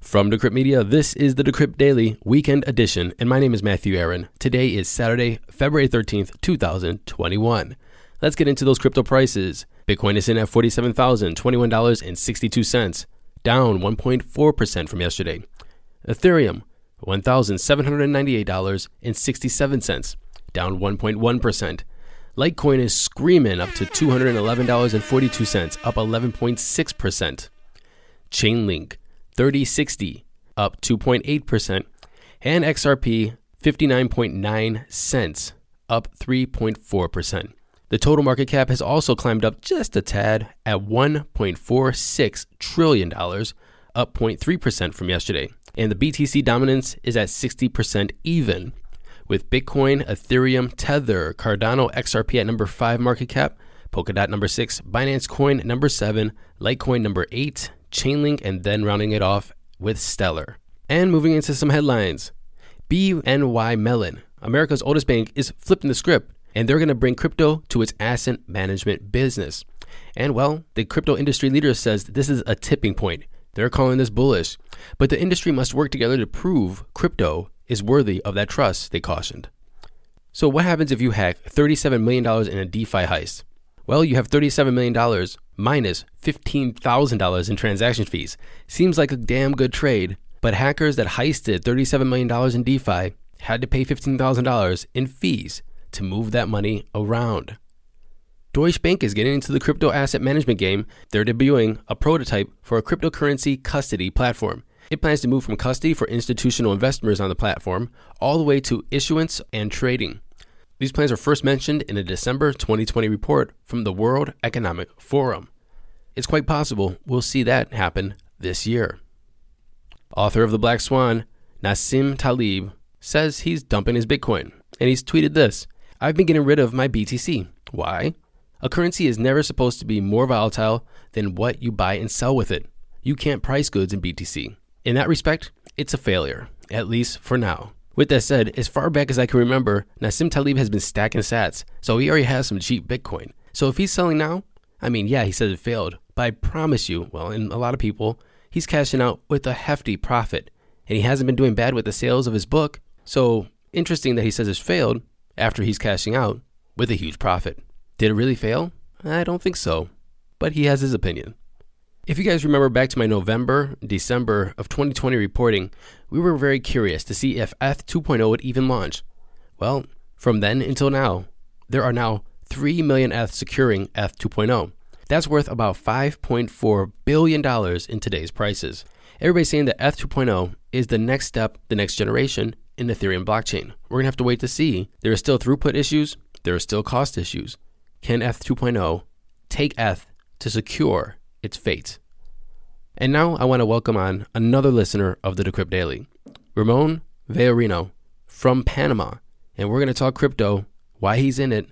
From Decrypt Media, this is the Decrypt Daily Weekend Edition, and my name is Matthew Aaron. Today is Saturday, February 13th, 2021. Let's get into those crypto prices. Bitcoin is in at $47,021.62, down 1.4% from yesterday. Ethereum, $1,798.67, down 1.1%. Litecoin is screaming up to $211.42, up 11.6%. Chainlink, 3060, up 2.8%. And XRP, 59.9 cents, up 3.4%. The total market cap has also climbed up just a tad at $1.46 trillion, up 0.3% from yesterday. And the BTC dominance is at 60% even, with Bitcoin, Ethereum, Tether, Cardano, XRP at number 5 market cap, Polkadot number 6, Binance Coin number 7, Litecoin number 8, Chainlink, and then rounding it off with Stellar. And moving into some headlines BNY Mellon, America's oldest bank, is flipping the script and they're going to bring crypto to its asset management business. And well, the crypto industry leader says this is a tipping point. They're calling this bullish. But the industry must work together to prove crypto is worthy of that trust, they cautioned. So, what happens if you hack $37 million in a DeFi heist? Well, you have $37 million minus $15,000 in transaction fees. Seems like a damn good trade, but hackers that heisted $37 million in DeFi had to pay $15,000 in fees to move that money around. Deutsche Bank is getting into the crypto asset management game. They're debuting a prototype for a cryptocurrency custody platform. It plans to move from custody for institutional investors on the platform all the way to issuance and trading. These plans are first mentioned in a December 2020 report from the World Economic Forum. It's quite possible we'll see that happen this year. Author of The Black Swan, Nassim Taleb, says he's dumping his Bitcoin, and he's tweeted this I've been getting rid of my BTC. Why? A currency is never supposed to be more volatile than what you buy and sell with it. You can't price goods in BTC. In that respect, it's a failure, at least for now. With that said, as far back as I can remember, Nassim Taleb has been stacking sats, so he already has some cheap Bitcoin. So if he's selling now, I mean, yeah, he says it failed, but I promise you, well, and a lot of people, he's cashing out with a hefty profit. And he hasn't been doing bad with the sales of his book. So interesting that he says it's failed, after he's cashing out with a huge profit. Did it really fail? I don't think so, but he has his opinion. If you guys remember back to my November, December of 2020 reporting, we were very curious to see if ETH 2.0 would even launch. Well, from then until now, there are now 3 million ETH securing ETH 2.0. That's worth about $5.4 billion in today's prices. Everybody's saying that ETH 2.0 is the next step, the next generation, in Ethereum blockchain. We're going to have to wait to see. There are still throughput issues, there are still cost issues. Can ETH 2.0 take ETH to secure its fate? And now I want to welcome on another listener of the Decrypt Daily, Ramon Vallarino from Panama. And we're going to talk crypto, why he's in it,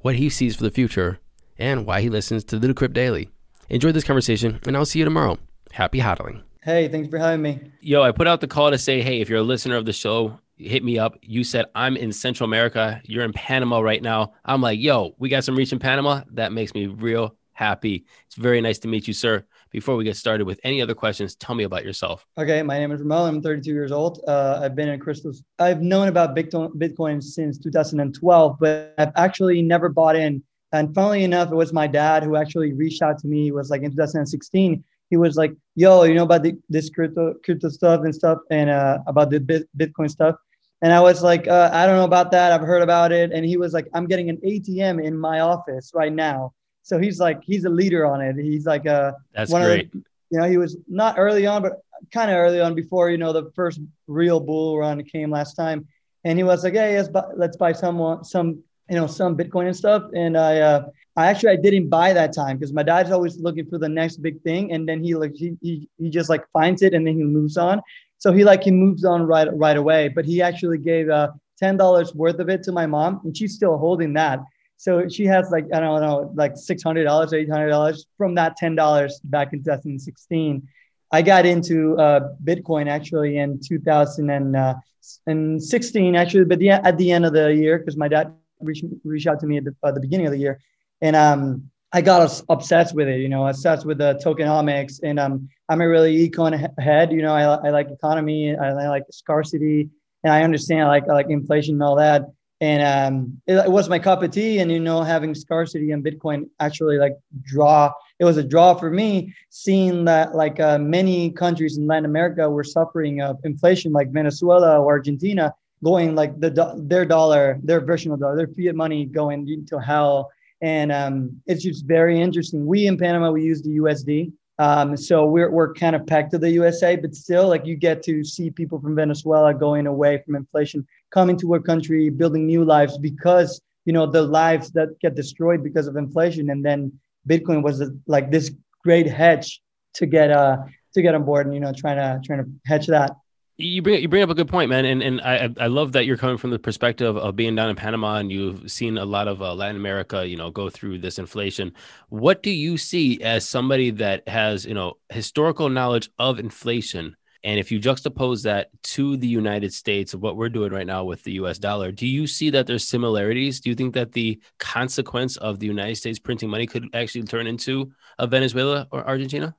what he sees for the future, and why he listens to the Decrypt Daily. Enjoy this conversation, and I'll see you tomorrow. Happy hodling. Hey, thanks for having me. Yo, I put out the call to say, hey, if you're a listener of the show, hit me up. You said I'm in Central America. You're in Panama right now. I'm like, yo, we got some reach in Panama. That makes me real happy. It's very nice to meet you, sir. Before we get started with any other questions, tell me about yourself. Okay, my name is Ramon. I'm 32 years old. Uh, I've been in crystals. I've known about Bitcoin, since 2012, but I've actually never bought in. And funnily enough, it was my dad who actually reached out to me. It was like in 2016. He was like, "Yo, you know about the, this crypto crypto stuff and stuff, and uh, about the Bitcoin stuff." And I was like, uh, I don't know about that. I've heard about it. And he was like, I'm getting an ATM in my office right now. So he's like, he's a leader on it. He's like, uh, that's one great. Of the, you know, he was not early on, but kind of early on before, you know, the first real bull run came last time. And he was like, Hey, let's buy, let's buy some, some you know, some Bitcoin and stuff. And I, uh, I actually I didn't buy that time because my dad's always looking for the next big thing, and then he like he, he he just like finds it and then he moves on. So he like he moves on right right away. But he actually gave uh, ten dollars worth of it to my mom, and she's still holding that. So she has like I don't know like six hundred dollars, eight hundred dollars from that ten dollars back in 2016. I got into uh, Bitcoin actually in 2016 uh, actually, but yeah, at the end of the year because my dad reached, reached out to me at the, at the beginning of the year, and um, I got obsessed with it. You know, obsessed with the tokenomics, and um, I'm a really econ head. You know, I, I like economy, I, I like scarcity, and I understand I like I like inflation and all that and um, it, it, was my cup of tea. And you know, having scarcity and Bitcoin actually like draw. It was a draw for me, seeing that like uh, many countries in Latin America were suffering of inflation, like Venezuela or Argentina, going like the their dollar, their version of dollar, their fiat money going into hell. And um, it's just very interesting. We in Panama we use the USD. Um, so we're, we're kind of pegged to the USA, but still, like you get to see people from Venezuela going away from inflation, coming to our country, building new lives because you know the lives that get destroyed because of inflation, and then Bitcoin was like this great hedge to get uh to get on board, and you know trying to trying to hedge that. You bring you bring up a good point, man, and and I I love that you're coming from the perspective of being down in Panama and you've seen a lot of uh, Latin America, you know, go through this inflation. What do you see as somebody that has you know historical knowledge of inflation, and if you juxtapose that to the United States of what we're doing right now with the U.S. dollar, do you see that there's similarities? Do you think that the consequence of the United States printing money could actually turn into a Venezuela or Argentina?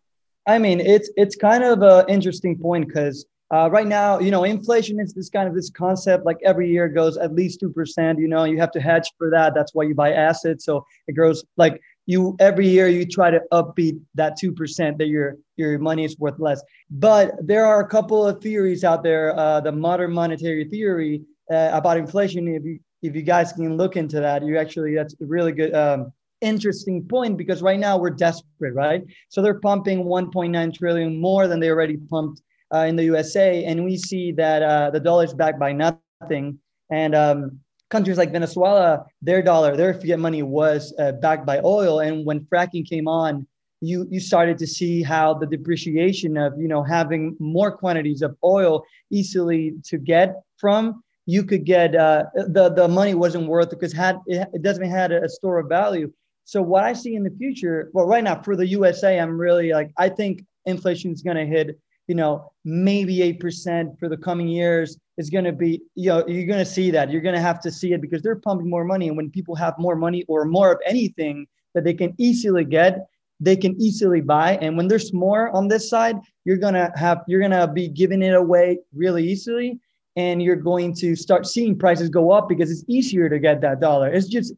I mean, it's it's kind of an interesting point because uh, right now, you know, inflation is this kind of this concept. Like every year goes at least two percent. You know, you have to hedge for that. That's why you buy assets. So it grows like you every year you try to upbeat that two percent that your your money is worth less. But there are a couple of theories out there. Uh, the modern monetary theory uh, about inflation. If you if you guys can look into that, you actually that's a really good. Um, interesting point because right now we're desperate right so they're pumping 1.9 trillion more than they already pumped uh, in the USA, and we see that uh, the dollar is backed by nothing. And um, countries like Venezuela, their dollar, their fiat money was uh, backed by oil. And when fracking came on, you you started to see how the depreciation of you know having more quantities of oil easily to get from you could get uh, the the money wasn't worth because had it, it doesn't had a store of value. So what I see in the future, well, right now for the USA, I'm really like I think inflation is going to hit you know, maybe 8% for the coming years is going to be, you know, you're going to see that. You're going to have to see it because they're pumping more money. And when people have more money or more of anything that they can easily get, they can easily buy. And when there's more on this side, you're going to have, you're going to be giving it away really easily. And you're going to start seeing prices go up because it's easier to get that dollar. It's just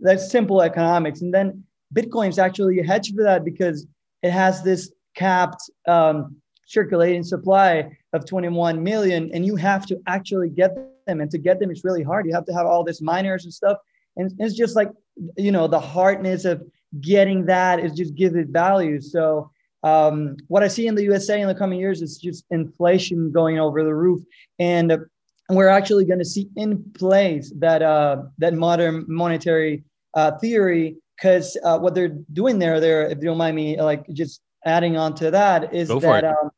that simple economics. And then Bitcoin is actually a hedge for that because it has this capped um, circulating supply of 21 million and you have to actually get them and to get them it's really hard. You have to have all this miners and stuff and it's just like you know the hardness of getting that is just gives it value. So um, what i see in the usa in the coming years is just inflation going over the roof and uh, we're actually going to see in place that uh, that modern monetary uh, theory because uh, what they're doing there there if you don't mind me like just adding on to that is Go that um,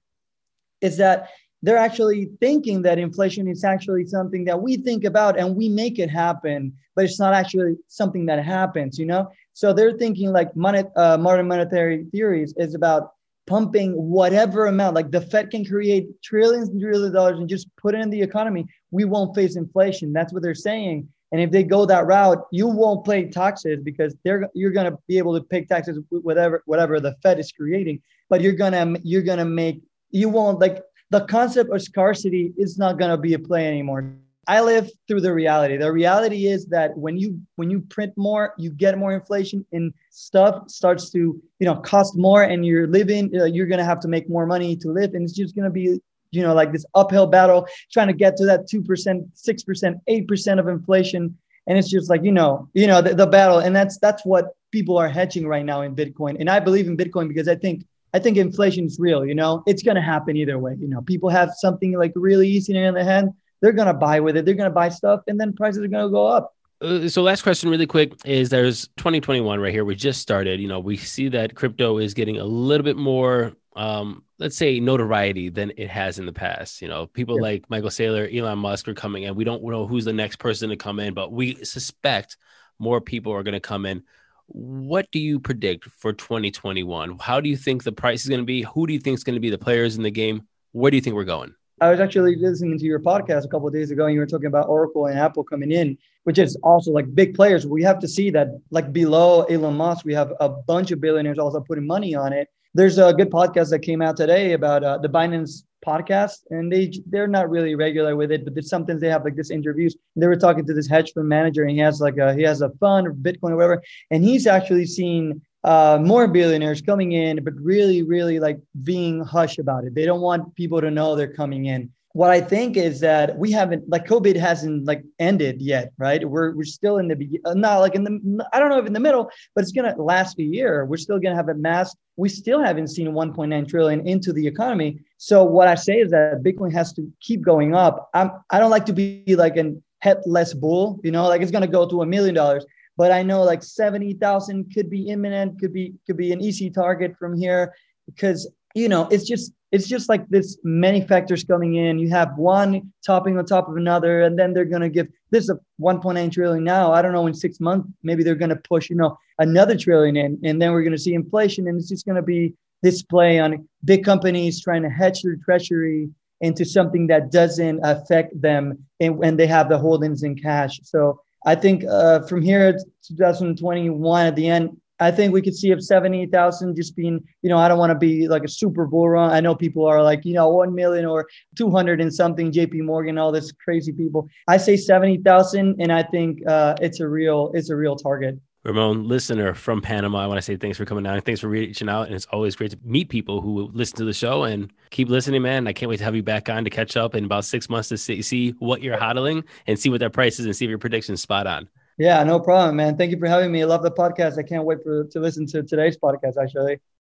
is that they're actually thinking that inflation is actually something that we think about and we make it happen, but it's not actually something that happens, you know? So they're thinking like monet, uh, modern monetary theories is about pumping whatever amount, like the Fed can create trillions and trillions of dollars and just put it in the economy. We won't face inflation. That's what they're saying. And if they go that route, you won't pay taxes because they're you're gonna be able to pay taxes whatever whatever the Fed is creating, but you're gonna you're gonna make you won't like the concept of scarcity is not going to be a play anymore. I live through the reality. The reality is that when you when you print more you get more inflation and stuff starts to you know cost more and you're living uh, you're going to have to make more money to live and it's just going to be you know like this uphill battle trying to get to that 2% 6% 8% of inflation. And it's just like you know you know the, the battle. And that's that's what people are hedging right now in bitcoin. And i believe in bitcoin because i think I think inflation is real. You know, it's going to happen either way. You know, people have something like really easy in their hand, they're going to buy with it. They're going to buy stuff, and then prices are going to go up. Uh, so last question really quick is there's 2021 right here we just started you know we see that crypto is getting a little bit more um let's say notoriety than it has in the past you know people yeah. like michael saylor elon musk are coming in we don't know who's the next person to come in but we suspect more people are going to come in what do you predict for 2021 how do you think the price is going to be who do you think is going to be the players in the game where do you think we're going I was actually listening to your podcast a couple of days ago, and you were talking about Oracle and Apple coming in, which is also like big players. We have to see that, like below Elon Musk, we have a bunch of billionaires also putting money on it. There's a good podcast that came out today about uh, the Binance podcast, and they they're not really regular with it, but there's sometimes they have like this interviews. They were talking to this hedge fund manager, and he has like a he has a fund or Bitcoin or whatever, and he's actually seen uh, more billionaires coming in, but really, really like being hush about it. They don't want people to know they're coming in. What I think is that we haven't like COVID hasn't like ended yet, right? We're we're still in the beginning, uh, not like in the I don't know if in the middle, but it's gonna last a year. We're still gonna have a mass. We still haven't seen 1.9 trillion into the economy. So what I say is that Bitcoin has to keep going up. I'm I don't like to be like an headless bull, you know, like it's gonna go to a million dollars but I know like 70,000 could be imminent, could be could be an easy target from here because you know it's just it's just like this many factors coming in. You have one topping on top of another, and then they're gonna give this a 1.9 trillion now. I don't know in six months maybe they're gonna push you know another trillion in, and then we're gonna see inflation, and it's just gonna be this play on big companies trying to hedge their treasury into something that doesn't affect them and when they have the holdings in cash. So I think uh, from here to 2021 at the end, I think we could see if 70,000 just being, you know, I don't want to be like a super bull run. I know people are like, you know, 1 million or 200 and something, JP Morgan, all this crazy people. I say 70,000 and I think uh, it's a real, it's a real target. Ramon, listener from Panama, I want to say thanks for coming down. Thanks for reaching out. And it's always great to meet people who listen to the show and keep listening, man. I can't wait to have you back on to catch up in about six months to see, see what you're hodling and see what that price is and see if your prediction's spot on. Yeah, no problem, man. Thank you for having me. I love the podcast. I can't wait for to listen to today's podcast, actually.